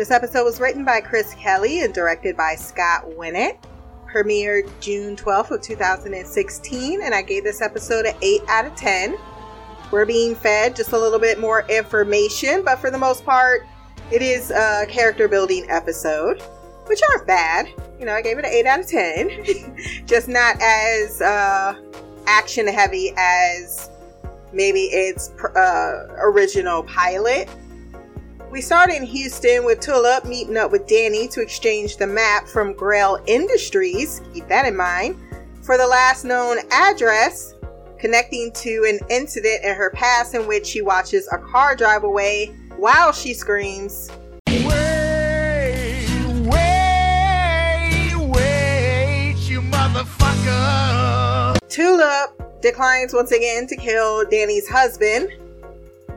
This episode was written by Chris Kelly and directed by Scott Winant. Premiered June 12th of 2016, and I gave this episode an 8 out of 10. We're being fed just a little bit more information, but for the most part, it is a character building episode, which aren't bad. You know, I gave it an 8 out of 10. just not as uh, action heavy as maybe its uh, original pilot. We start in Houston with Tulip meeting up with Danny to exchange the map from Grail Industries, keep that in mind, for the last known address, connecting to an incident in her past in which she watches a car drive away while she screams, Wait, wait, wait, you motherfucker! Tulip declines once again to kill Danny's husband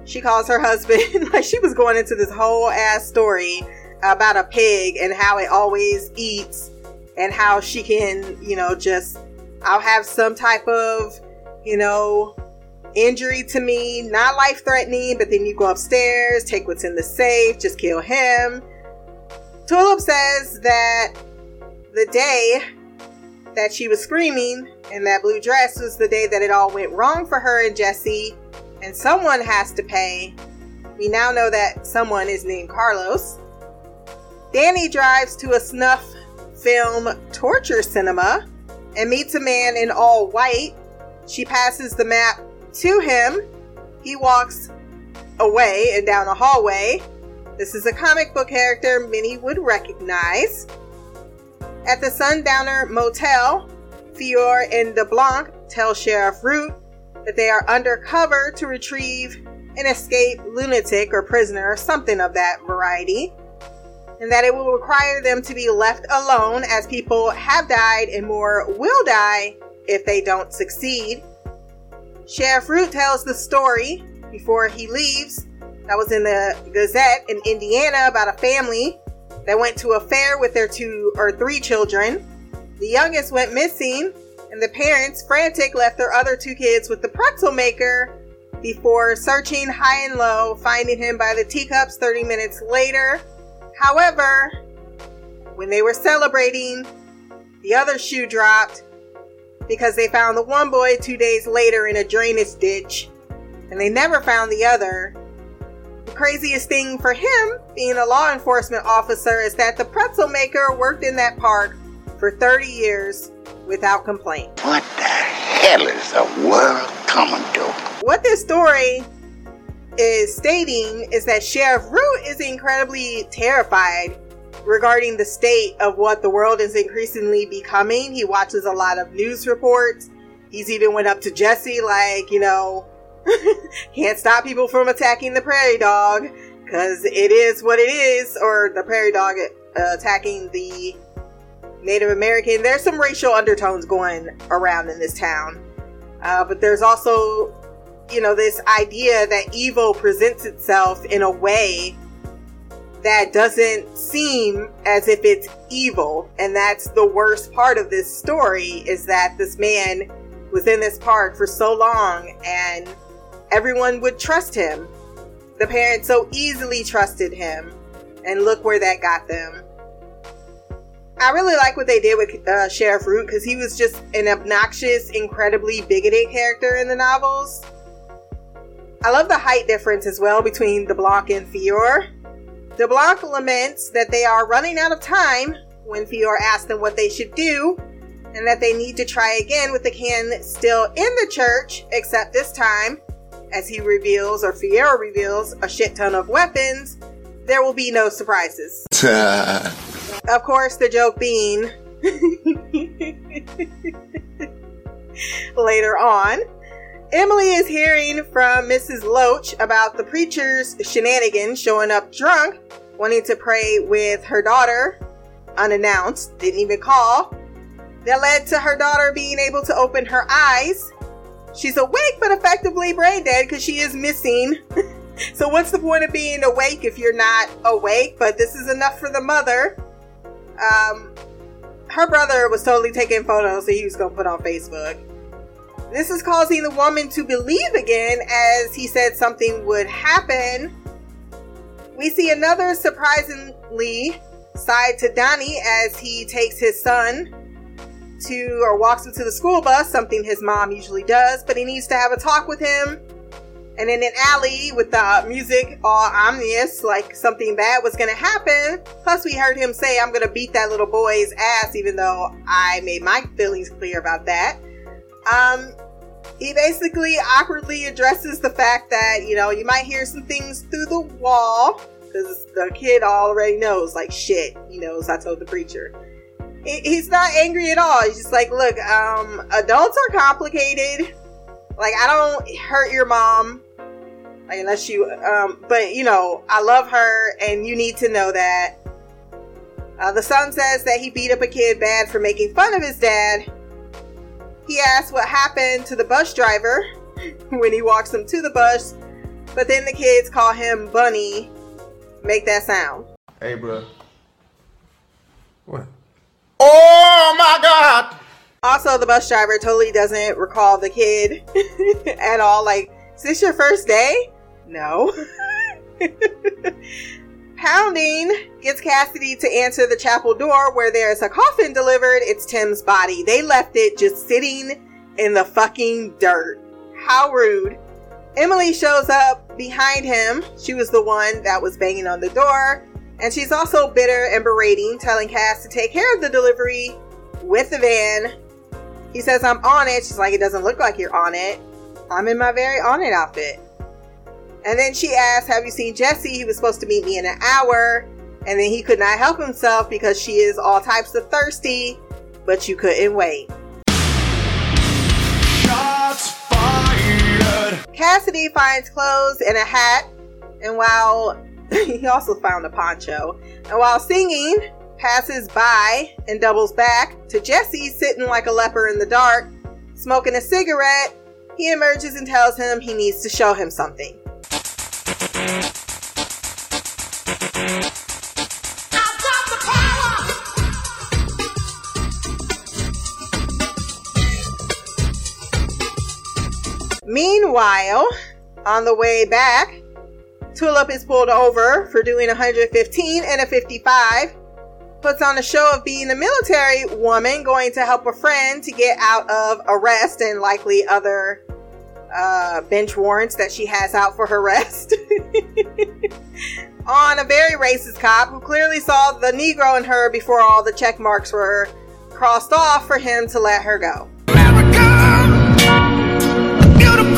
she calls her husband like she was going into this whole ass story about a pig and how it always eats and how she can, you know, just I'll have some type of, you know, injury to me, not life threatening, but then you go upstairs, take what's in the safe, just kill him. Tulip says that the day that she was screaming in that blue dress was the day that it all went wrong for her and Jesse and someone has to pay. We now know that someone is named Carlos. Danny drives to a snuff film torture cinema and meets a man in all white. She passes the map to him. He walks away and down a hallway. This is a comic book character many would recognize. At the Sundowner Motel, Fiore and DeBlanc tell Sheriff Root that they are undercover to retrieve an escaped lunatic or prisoner or something of that variety, and that it will require them to be left alone as people have died and more will die if they don't succeed. Sheriff Root tells the story before he leaves. That was in the Gazette in Indiana about a family that went to a fair with their two or three children. The youngest went missing and the parents, frantic, left their other two kids with the pretzel maker before searching high and low, finding him by the teacups 30 minutes later. However, when they were celebrating, the other shoe dropped because they found the one boy two days later in a drainage ditch and they never found the other. The craziest thing for him, being a law enforcement officer, is that the pretzel maker worked in that park for 30 years without complaint. What the hell is the world coming to? What this story is stating is that Sheriff Root is incredibly terrified regarding the state of what the world is increasingly becoming. He watches a lot of news reports. He's even went up to Jesse like, you know, can't stop people from attacking the prairie dog because it is what it is, or the prairie dog uh, attacking the Native American. There's some racial undertones going around in this town. Uh, but there's also, you know, this idea that evil presents itself in a way that doesn't seem as if it's evil. And that's the worst part of this story is that this man was in this park for so long and everyone would trust him. The parents so easily trusted him. And look where that got them. I really like what they did with uh, Sheriff Root because he was just an obnoxious, incredibly bigoted character in the novels. I love the height difference as well between DeBlanc and Fiore. DeBlanc laments that they are running out of time when Fiore asks them what they should do and that they need to try again with the can still in the church, except this time, as he reveals, or Fiore reveals, a shit ton of weapons, there will be no surprises. Of course, the joke being later on, Emily is hearing from Mrs. Loach about the preacher's shenanigans showing up drunk, wanting to pray with her daughter, unannounced, didn't even call. That led to her daughter being able to open her eyes. She's awake but effectively brain dead because she is missing. so, what's the point of being awake if you're not awake? But this is enough for the mother um, her brother was totally taking photos that he was gonna put on Facebook. This is causing the woman to believe again as he said something would happen. We see another surprisingly side to Donnie as he takes his son to or walks him to the school bus, something his mom usually does, but he needs to have a talk with him. And in an alley with the music all ominous, like something bad was gonna happen. Plus, we heard him say, I'm gonna beat that little boy's ass, even though I made my feelings clear about that. Um, he basically awkwardly addresses the fact that, you know, you might hear some things through the wall, because the kid already knows, like, shit, he knows I told the preacher he's not angry at all. He's just like, look, um, adults are complicated. Like, I don't hurt your mom. Like, unless you, um, but you know, I love her and you need to know that. Uh, the son says that he beat up a kid bad for making fun of his dad. He asks what happened to the bus driver when he walks him to the bus, but then the kids call him Bunny. Make that sound. Hey, bro. What? Oh my God! Also, the bus driver totally doesn't recall the kid at all. Like, is this your first day? No. Pounding gets Cassidy to answer the chapel door where there's a coffin delivered. It's Tim's body. They left it just sitting in the fucking dirt. How rude. Emily shows up behind him. She was the one that was banging on the door. And she's also bitter and berating, telling Cass to take care of the delivery with the van. He says, I'm on it. She's like, It doesn't look like you're on it. I'm in my very on it outfit. And then she asks, Have you seen Jesse? He was supposed to meet me in an hour. And then he could not help himself because she is all types of thirsty, but you couldn't wait. Shots fired. Cassidy finds clothes and a hat. And while he also found a poncho. And while singing, passes by and doubles back to Jesse sitting like a leper in the dark, smoking a cigarette. He emerges and tells him he needs to show him something. Meanwhile, on the way back, Tulip is pulled over for doing 115 and a 55. Puts on a show of being a military woman going to help a friend to get out of arrest and likely other uh, bench warrants that she has out for her arrest. on a very racist cop who clearly saw the Negro in her before all the check marks were crossed off for him to let her go. America,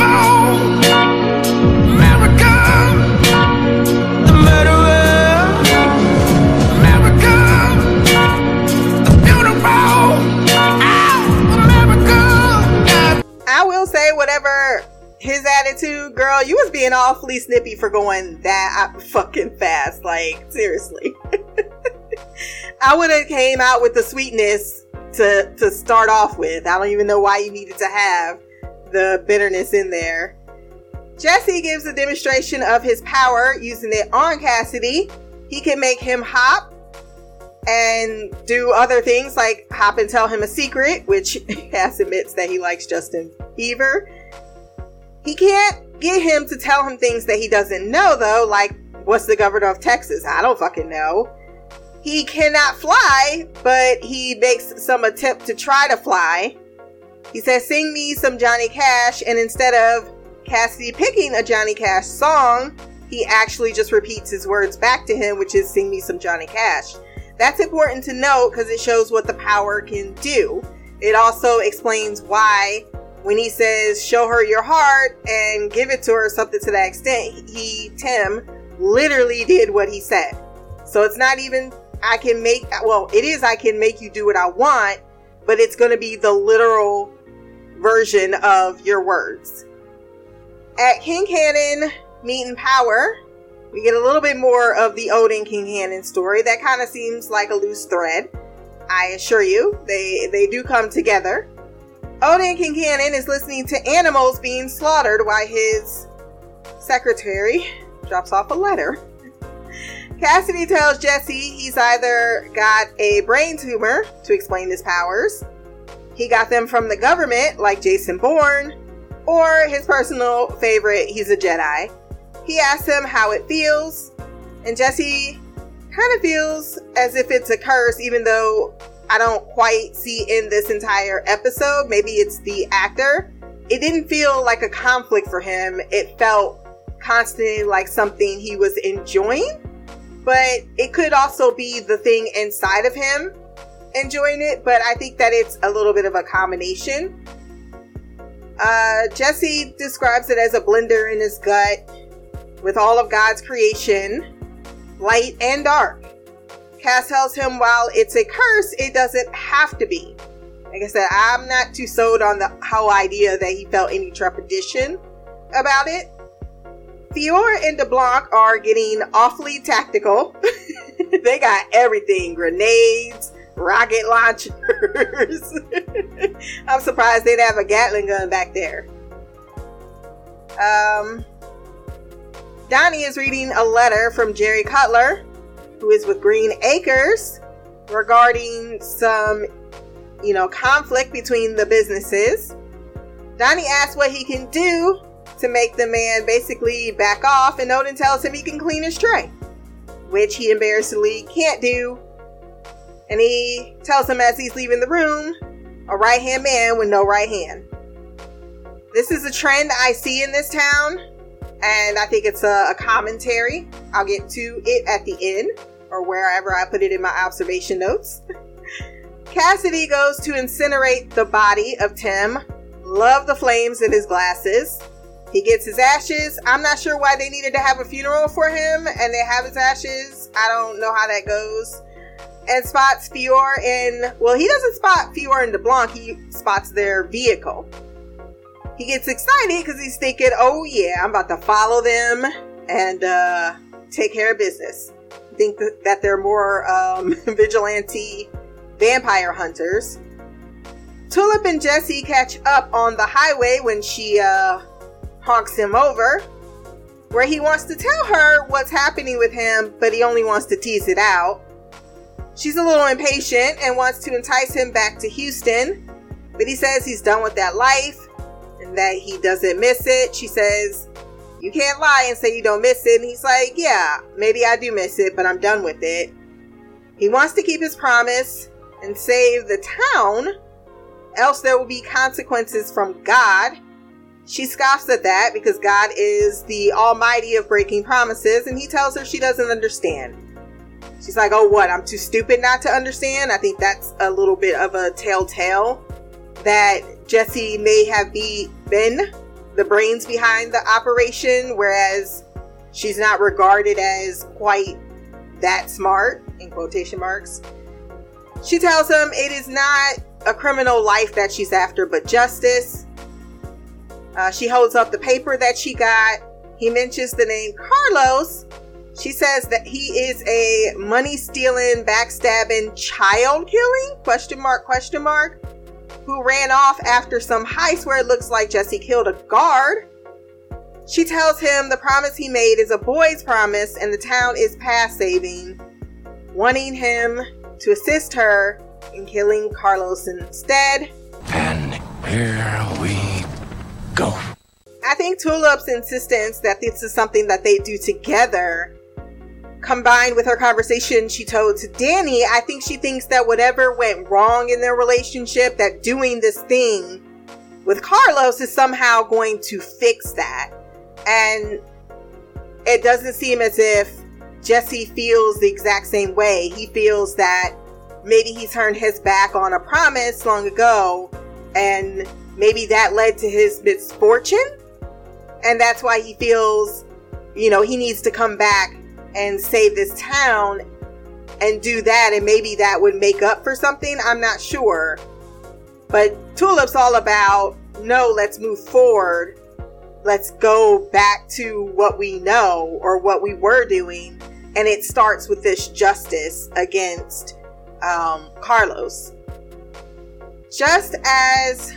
I whatever his attitude, girl, you was being awfully snippy for going that fucking fast. Like, seriously. I would have came out with the sweetness to to start off with. I don't even know why you needed to have the bitterness in there. Jesse gives a demonstration of his power using it on Cassidy. He can make him hop and do other things like hop and tell him a secret, which Cass admits that he likes Justin Bieber. He can't get him to tell him things that he doesn't know, though, like what's the governor of Texas? I don't fucking know. He cannot fly, but he makes some attempt to try to fly. He says, Sing me some Johnny Cash, and instead of Cassidy picking a Johnny Cash song, he actually just repeats his words back to him, which is Sing me some Johnny Cash. That's important to note because it shows what the power can do. It also explains why, when he says, show her your heart and give it to her, something to that extent, he, Tim, literally did what he said. So it's not even, I can make, well, it is, I can make you do what I want, but it's going to be the literal version of your words. At King Cannon Meet and Power, we get a little bit more of the Odin Quincannon story. That kind of seems like a loose thread. I assure you, they they do come together. Odin Quincannon is listening to animals being slaughtered while his secretary drops off a letter. Cassidy tells Jesse he's either got a brain tumor to explain his powers, he got them from the government, like Jason Bourne, or his personal favorite, he's a Jedi. He asks him how it feels, and Jesse kind of feels as if it's a curse, even though I don't quite see in this entire episode. Maybe it's the actor. It didn't feel like a conflict for him. It felt constantly like something he was enjoying, but it could also be the thing inside of him enjoying it. But I think that it's a little bit of a combination. Uh, Jesse describes it as a blender in his gut with all of God's creation, light and dark. Cass tells him while it's a curse, it doesn't have to be. Like I said, I'm not too sold on the whole idea that he felt any trepidation about it. Fiore and DeBlanc are getting awfully tactical. they got everything grenades, rocket launchers. I'm surprised they'd have a Gatling gun back there. Um, Donnie is reading a letter from Jerry Cutler, who is with Green Acres, regarding some, you know, conflict between the businesses. Donnie asks what he can do to make the man basically back off, and Odin tells him he can clean his tray, which he embarrassingly can't do. And he tells him as he's leaving the room, a right hand man with no right hand. This is a trend I see in this town, and I think it's a, a commentary. I'll get to it at the end or wherever I put it in my observation notes. Cassidy goes to incinerate the body of Tim. Love the flames in his glasses. He gets his ashes. I'm not sure why they needed to have a funeral for him and they have his ashes. I don't know how that goes. And spots Fiore in, well, he doesn't spot Fiore and DeBlanc, he spots their vehicle. He gets excited because he's thinking, oh yeah, I'm about to follow them and uh, take care of business. Think that they're more um, vigilante vampire hunters. Tulip and Jesse catch up on the highway when she uh, honks him over, where he wants to tell her what's happening with him, but he only wants to tease it out. She's a little impatient and wants to entice him back to Houston, but he says he's done with that life and that he doesn't miss it. She says, You can't lie and say you don't miss it. And he's like, Yeah, maybe I do miss it, but I'm done with it. He wants to keep his promise and save the town, else there will be consequences from God she scoffs at that because God is the almighty of breaking promises, and he tells her she doesn't understand. She's like, Oh, what? I'm too stupid not to understand? I think that's a little bit of a telltale that Jesse may have be, been the brains behind the operation, whereas she's not regarded as quite that smart, in quotation marks. She tells him it is not a criminal life that she's after, but justice. Uh, she holds up the paper that she got. He mentions the name Carlos. She says that he is a money stealing, backstabbing, child killing question mark question mark who ran off after some heist where it looks like Jesse killed a guard. She tells him the promise he made is a boy's promise and the town is past saving, wanting him to assist her in killing Carlos instead. And here we go. I think Tulip's insistence that this is something that they do together, combined with her conversation she told to Danny, I think she thinks that whatever went wrong in their relationship, that doing this thing with Carlos is somehow going to fix that. And it doesn't seem as if Jesse feels the exact same way. He feels that maybe he turned his back on a promise long ago and maybe that led to his misfortune and that's why he feels you know he needs to come back and save this town and do that and maybe that would make up for something i'm not sure. But tulip's all about no let's move forward. Let's go back to what we know or what we were doing. And it starts with this justice against um, carlos. Just as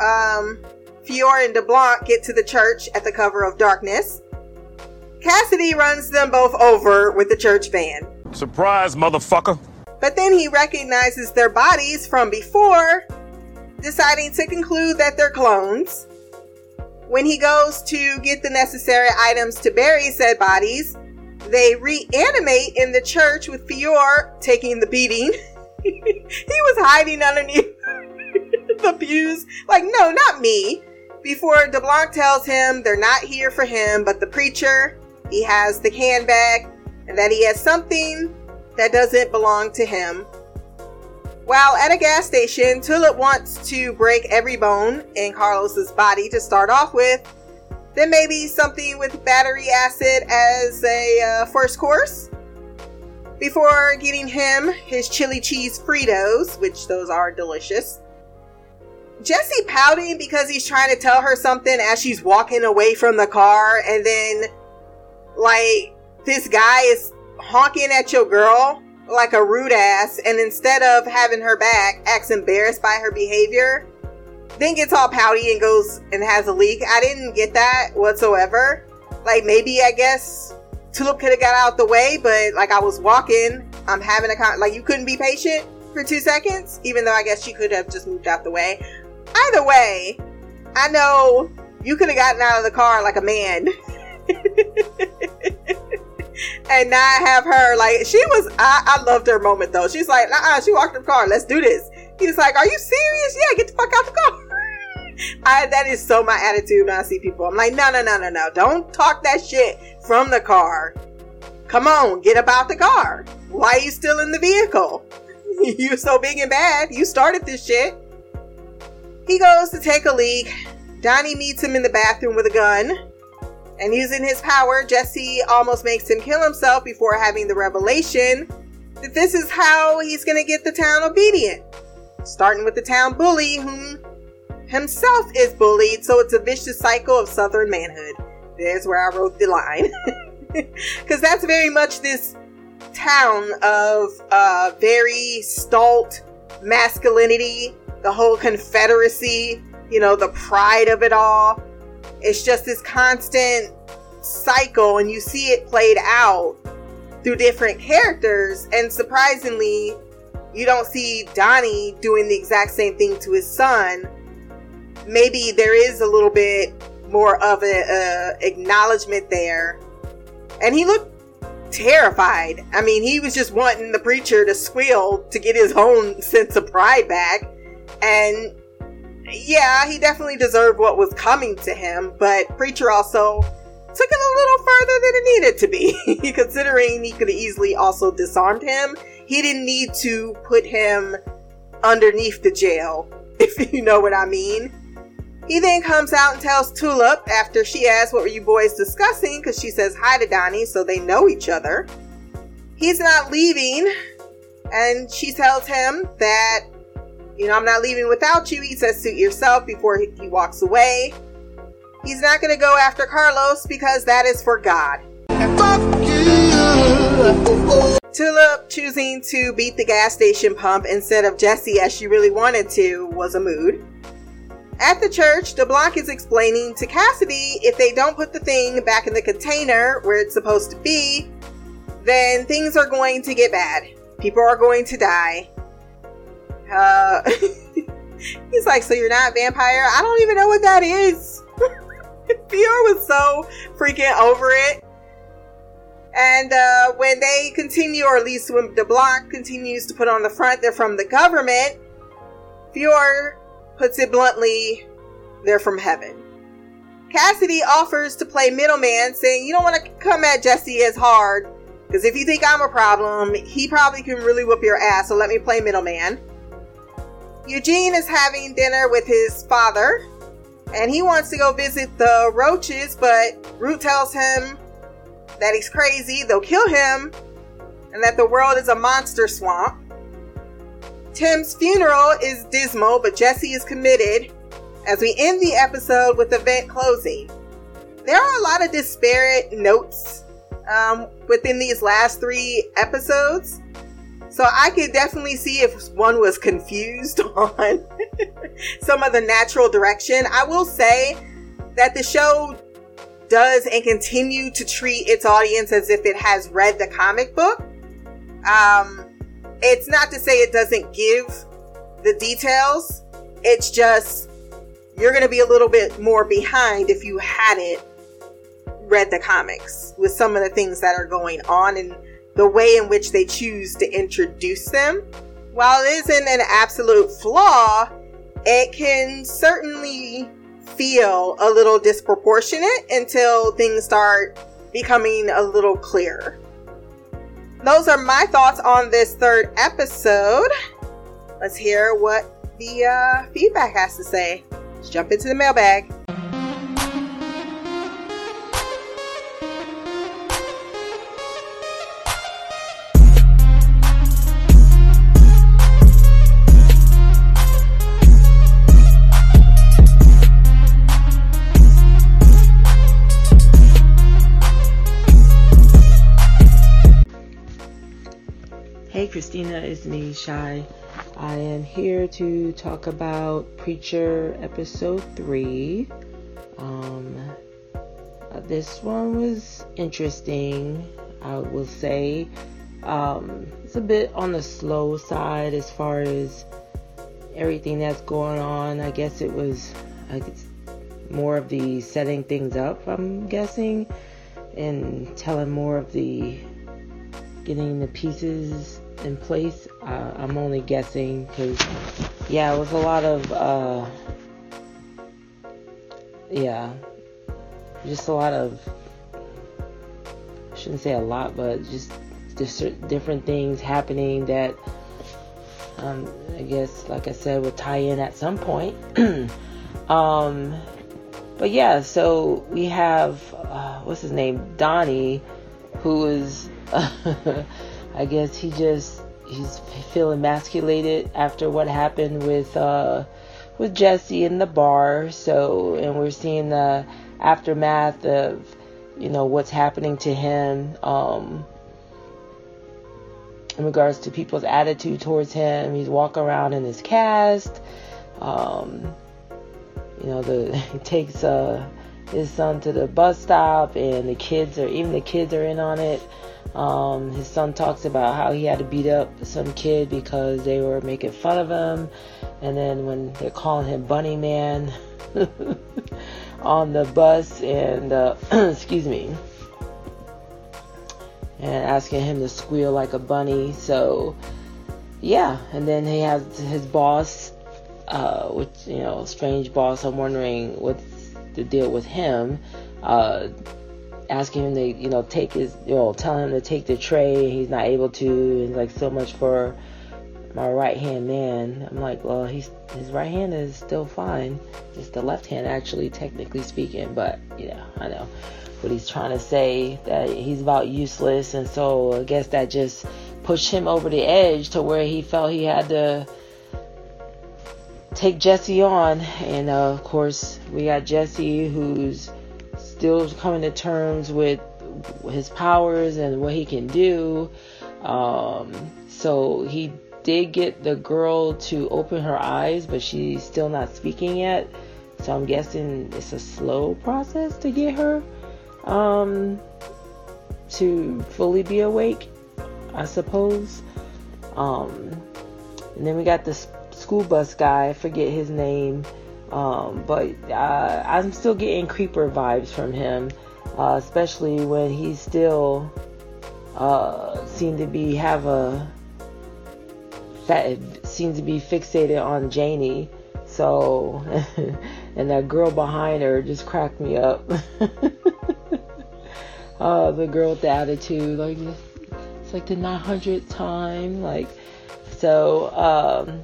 um, Fiore and DeBlanc get to the church at the cover of darkness. Cassidy runs them both over with the church van. Surprise, motherfucker. But then he recognizes their bodies from before, deciding to conclude that they're clones. When he goes to get the necessary items to bury said bodies, They reanimate in the church with Fiore taking the beating. he was hiding underneath the pews. Like, no, not me. Before DeBlanc tells him they're not here for him, but the preacher, he has the can bag, and that he has something that doesn't belong to him. While at a gas station, Tulip wants to break every bone in Carlos's body to start off with, then maybe something with battery acid as a uh, first course. Before getting him his chili cheese Fritos, which those are delicious. Jesse pouting because he's trying to tell her something as she's walking away from the car, and then, like, this guy is honking at your girl like a rude ass, and instead of having her back, acts embarrassed by her behavior, then gets all pouty and goes and has a leak. I didn't get that whatsoever. Like maybe I guess Tulip could have got out the way, but like I was walking, I'm having a con like you couldn't be patient for two seconds, even though I guess she could have just moved out the way. Either way, I know you could have gotten out of the car like a man. and not have her like she was I, I loved her moment though. She's like, uh she walked in the car, let's do this. He's like, Are you serious? Yeah, get the fuck out the car. I that is so my attitude when I see people. I'm like, no, no, no, no, no. Don't talk that shit from the car. Come on, get about the car. Why are you still in the vehicle? you so big and bad. You started this shit. He goes to take a leak. Donnie meets him in the bathroom with a gun. And using his power, Jesse almost makes him kill himself before having the revelation that this is how he's going to get the town obedient. Starting with the town bully, whom himself is bullied, so it's a vicious cycle of southern manhood. There's where I wrote the line. Because that's very much this town of uh, very stalt masculinity, the whole confederacy, you know, the pride of it all it's just this constant cycle, and you see it played out through different characters. And surprisingly, you don't see Donnie doing the exact same thing to his son. Maybe there is a little bit more of a, acknowledgement there. And he looked terrified. I mean, he was just wanting the preacher to squeal to get his own sense of pride back. And yeah, he definitely deserved what was coming to him, but Preacher also took it a little further than it needed to be. Considering he could have easily also disarmed him, he didn't need to put him underneath the jail, if you know what I mean. He then comes out and tells Tulip after she asks, What were you boys discussing? Because she says hi to Donnie, so they know each other. He's not leaving, and she tells him that you know, I'm not leaving without you. He says, suit yourself before he, he walks away. He's not going to go after Carlos because that is for God. Tulip choosing to beat the gas station pump instead of Jesse as she really wanted to was a mood. At the church, DeBlanc is explaining to Cassidy if they don't put the thing back in the container where it's supposed to be, then things are going to get bad. People are going to die. Uh, he's like, so you're not vampire? I don't even know what that is. Fiore was so freaking over it. And uh, when they continue, or at least when the DeBlanc continues to put on the front, they're from the government. Fiore puts it bluntly, they're from heaven. Cassidy offers to play middleman, saying, You don't want to come at Jesse as hard, because if you think I'm a problem, he probably can really whoop your ass, so let me play middleman. Eugene is having dinner with his father and he wants to go visit the roaches, but Root tells him that he's crazy, they'll kill him, and that the world is a monster swamp. Tim's funeral is dismal, but Jesse is committed as we end the episode with event closing. There are a lot of disparate notes um, within these last three episodes. So I could definitely see if one was confused on some of the natural direction. I will say that the show does and continue to treat its audience as if it has read the comic book. Um, it's not to say it doesn't give the details. It's just you're going to be a little bit more behind if you hadn't read the comics with some of the things that are going on and the way in which they choose to introduce them. While it isn't an absolute flaw, it can certainly feel a little disproportionate until things start becoming a little clearer. Those are my thoughts on this third episode. Let's hear what the uh, feedback has to say. Let's jump into the mailbag. Christina, me, Shy. I am here to talk about Preacher episode 3. Um, uh, this one was interesting, I will say. Um, it's a bit on the slow side as far as everything that's going on. I guess it was guess, more of the setting things up, I'm guessing, and telling more of the getting the pieces in place. Uh, I'm only guessing because, yeah, it was a lot of, uh, yeah, just a lot of, I shouldn't say a lot, but just, different things happening that, um, I guess, like I said, would tie in at some point. um, but yeah, so we have, uh, what's his name? Donnie, who is. I guess he just he's feeling emasculated after what happened with uh, with Jesse in the bar. So, and we're seeing the aftermath of you know what's happening to him um, in regards to people's attitude towards him. He's walking around in his cast. Um, you know, the he takes uh, his son to the bus stop, and the kids are even the kids are in on it. Um, his son talks about how he had to beat up some kid because they were making fun of him. And then when they're calling him Bunny Man on the bus, and uh, excuse me, and asking him to squeal like a bunny. So, yeah. And then he has his boss, uh, which, you know, strange boss. I'm wondering what's the deal with him. Uh, asking him to, you know, take his, you know, telling him to take the tray. He's not able to. And like so much for my right hand man. I'm like, well, he's his right hand is still fine. It's the left hand, actually, technically speaking. But yeah, I know. what he's trying to say that he's about useless, and so I guess that just pushed him over the edge to where he felt he had to take Jesse on. And uh, of course, we got Jesse who's still coming to terms with his powers and what he can do. Um, so he did get the girl to open her eyes, but she's still not speaking yet. So I'm guessing it's a slow process to get her um, to fully be awake, I suppose. Um, and then we got the school bus guy, I forget his name. Um, but uh, I'm still getting creeper vibes from him, uh, especially when he still uh, seemed to be have a that seems to be fixated on Janie. So, and that girl behind her just cracked me up. uh, the girl with the attitude, like it's like the 900th time, like so. Um,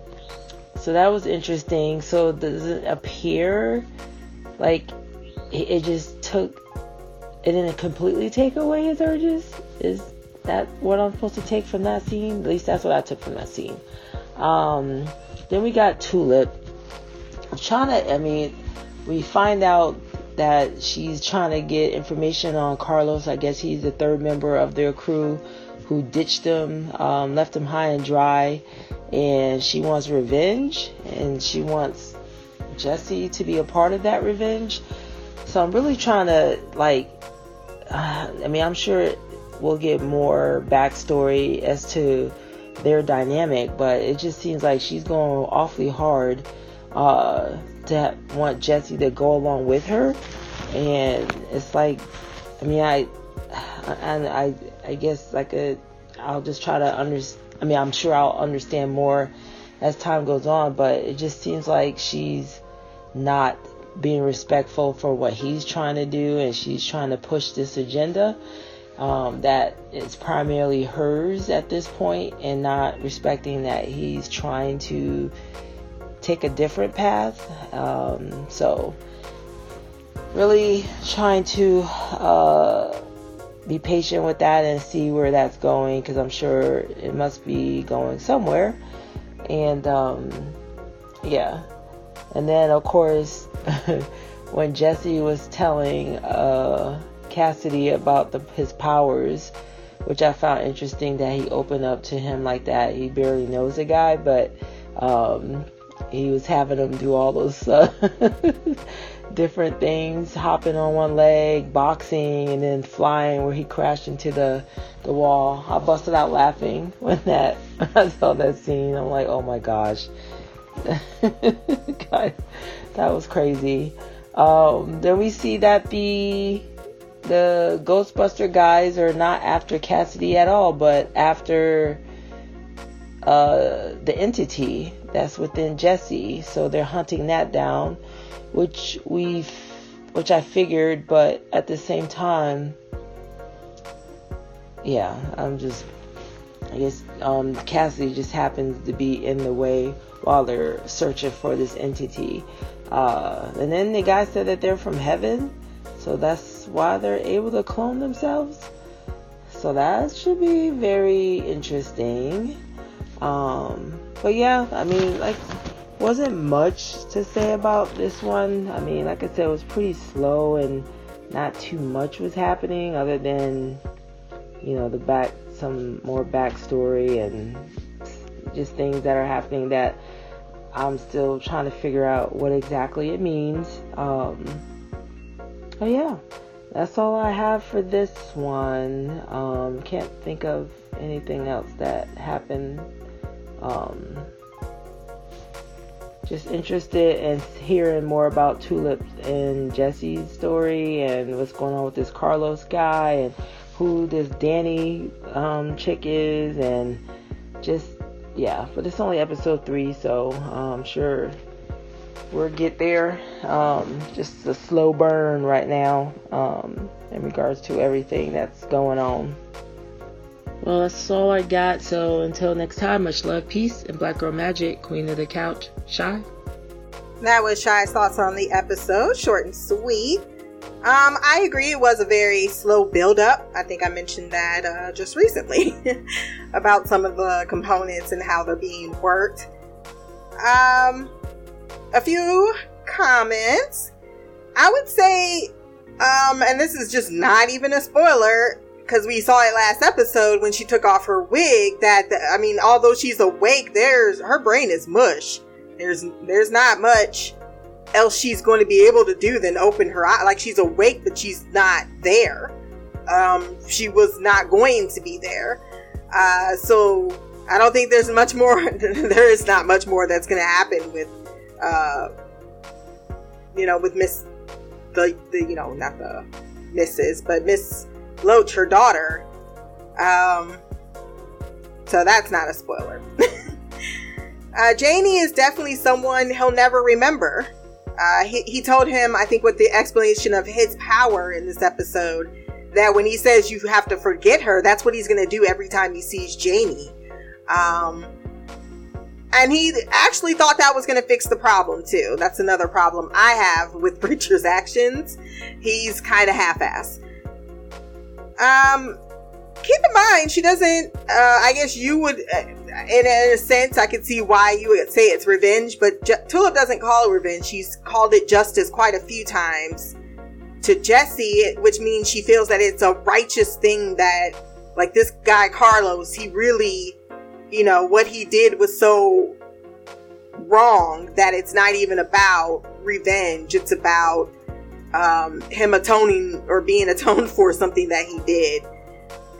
so that was interesting. So it appear like it, just took it didn't completely take away his urges? Is that what I'm supposed to take from that scene? At least that's what I took from that scene. Um, then we got Tulip. trying to, I mean, we find out that she's trying to get information on Carlos. I guess he's the third member of their crew who ditched them, um, left them high and dry and she wants revenge and she wants Jesse to be a part of that revenge. So I'm really trying to like uh, I mean I'm sure we'll get more backstory as to their dynamic, but it just seems like she's going awfully hard uh, to want Jesse to go along with her, and it's like I mean, I, and I, I guess like a, I'll just try to understand. I mean, I'm sure I'll understand more as time goes on, but it just seems like she's not being respectful for what he's trying to do, and she's trying to push this agenda um, that is primarily hers at this point, and not respecting that he's trying to take a different path. Um, so, really trying to uh, be patient with that and see where that's going because I'm sure it must be going somewhere. And um, yeah, and then of course when Jesse was telling uh, Cassidy about the, his powers, which I found interesting that he opened up to him like that. He barely knows the guy, but um, he was having him do all those uh, different things, hopping on one leg, boxing, and then flying where he crashed into the the wall. I busted out laughing when that I saw that scene. I'm like, oh my gosh, that was crazy. Um, then we see that the the Ghostbuster guys are not after Cassidy at all, but after uh, the entity that's within Jesse. So they're hunting that down, which we've, which I figured, but at the same time, yeah, I'm just, I guess um, Cassidy just happens to be in the way while they're searching for this entity. Uh, and then the guy said that they're from heaven, so that's why they're able to clone themselves. So that should be very interesting. Um, but yeah, I mean, like, wasn't much to say about this one. I mean, like I said, it was pretty slow and not too much was happening other than, you know, the back, some more backstory and just things that are happening that I'm still trying to figure out what exactly it means. Um, but yeah, that's all I have for this one. Um, can't think of anything else that happened um, just interested in hearing more about Tulip and Jesse's story and what's going on with this Carlos guy and who this Danny um, chick is and just yeah. But it's only episode three, so I'm sure we'll get there. Um, just a slow burn right now um, in regards to everything that's going on. Well, that's all I got. So until next time, much love, peace, and Black Girl Magic, Queen of the Couch, Shy. That was Shy's thoughts on the episode, short and sweet. Um, I agree. It was a very slow build up. I think I mentioned that uh, just recently about some of the components and how they're being worked. Um, a few comments. I would say, um, and this is just not even a spoiler because we saw it last episode when she took off her wig that the, I mean although she's awake there's her brain is mush there's there's not much else she's going to be able to do than open her eye like she's awake but she's not there um she was not going to be there uh so I don't think there's much more there is not much more that's going to happen with uh you know with Miss the, the you know not the Mrs. but Miss Loach, her daughter. Um, so that's not a spoiler. uh, Janie is definitely someone he'll never remember. Uh, he, he told him, I think, with the explanation of his power in this episode, that when he says you have to forget her, that's what he's going to do every time he sees Janie. Um, and he actually thought that was going to fix the problem too. That's another problem I have with Preacher's actions. He's kind of half-ass. Um, keep in mind, she doesn't. Uh, I guess you would, uh, in, a sense, I could see why you would say it's revenge, but J- Tulip doesn't call it revenge. She's called it justice quite a few times to Jesse, which means she feels that it's a righteous thing that, like this guy Carlos, he really, you know, what he did was so wrong that it's not even about revenge. It's about um, him atoning or being atoned for something that he did.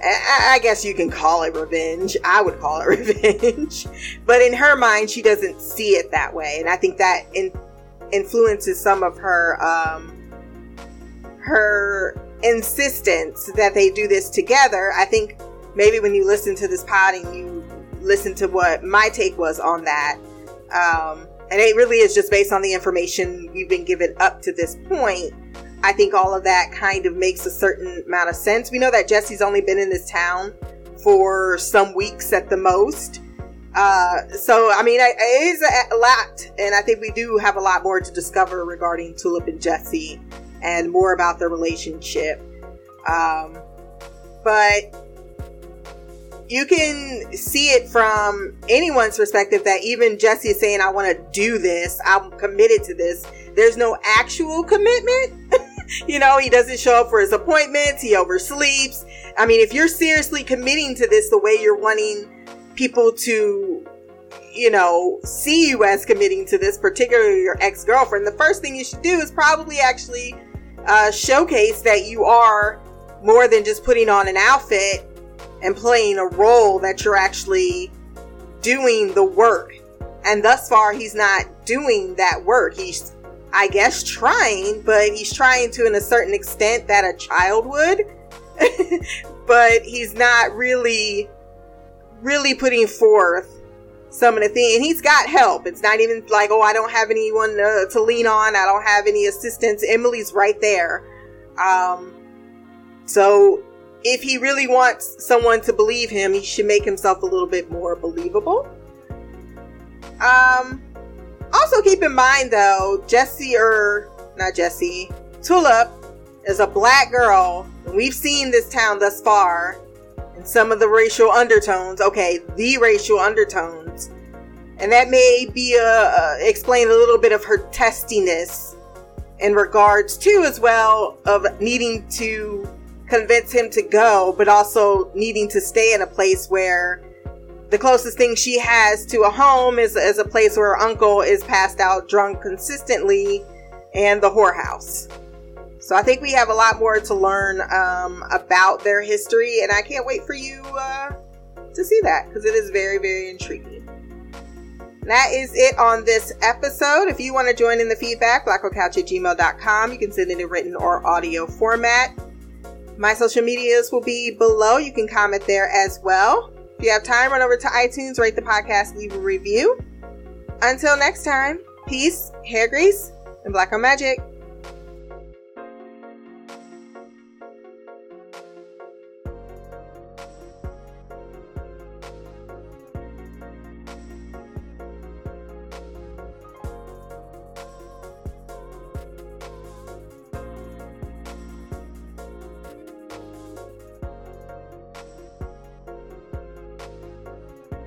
I, I guess you can call it revenge. I would call it revenge. but in her mind, she doesn't see it that way. And I think that in, influences some of her, um, her insistence that they do this together. I think maybe when you listen to this pod and you listen to what my take was on that, um, and it really is just based on the information we've been given up to this point. I think all of that kind of makes a certain amount of sense. We know that Jesse's only been in this town for some weeks at the most. Uh, so, I mean, it is a lot, and I think we do have a lot more to discover regarding Tulip and Jesse and more about their relationship. Um, but you can see it from anyone's perspective that even Jesse is saying, I want to do this, I'm committed to this. There's no actual commitment. you know, he doesn't show up for his appointments, he oversleeps. I mean, if you're seriously committing to this the way you're wanting people to, you know, see you as committing to this, particularly your ex girlfriend, the first thing you should do is probably actually uh, showcase that you are more than just putting on an outfit and playing a role that you're actually doing the work. And thus far, he's not doing that work. He's, I guess, trying, but he's trying to in a certain extent that a child would. but he's not really, really putting forth some of the things. And he's got help. It's not even like, oh, I don't have anyone uh, to lean on. I don't have any assistance. Emily's right there. Um, so if he really wants someone to believe him, he should make himself a little bit more believable. Um, also keep in mind though, Jesse or not Jesse, Tulip is a black girl. And we've seen this town thus far and some of the racial undertones. Okay, the racial undertones, and that may be a, uh, explain a little bit of her testiness in regards to as well of needing to convince him to go, but also needing to stay in a place where the closest thing she has to a home is, is a place where her uncle is passed out drunk consistently and the whorehouse. So I think we have a lot more to learn um, about their history, and I can't wait for you uh, to see that because it is very, very intriguing. that is it on this episode. If you want to join in the feedback, blackoutcouch at gmail.com. You can send it in written or audio format. My social medias will be below. You can comment there as well. If you have time, run over to iTunes, rate the podcast, leave a review. Until next time, peace, hair grease, and black on magic.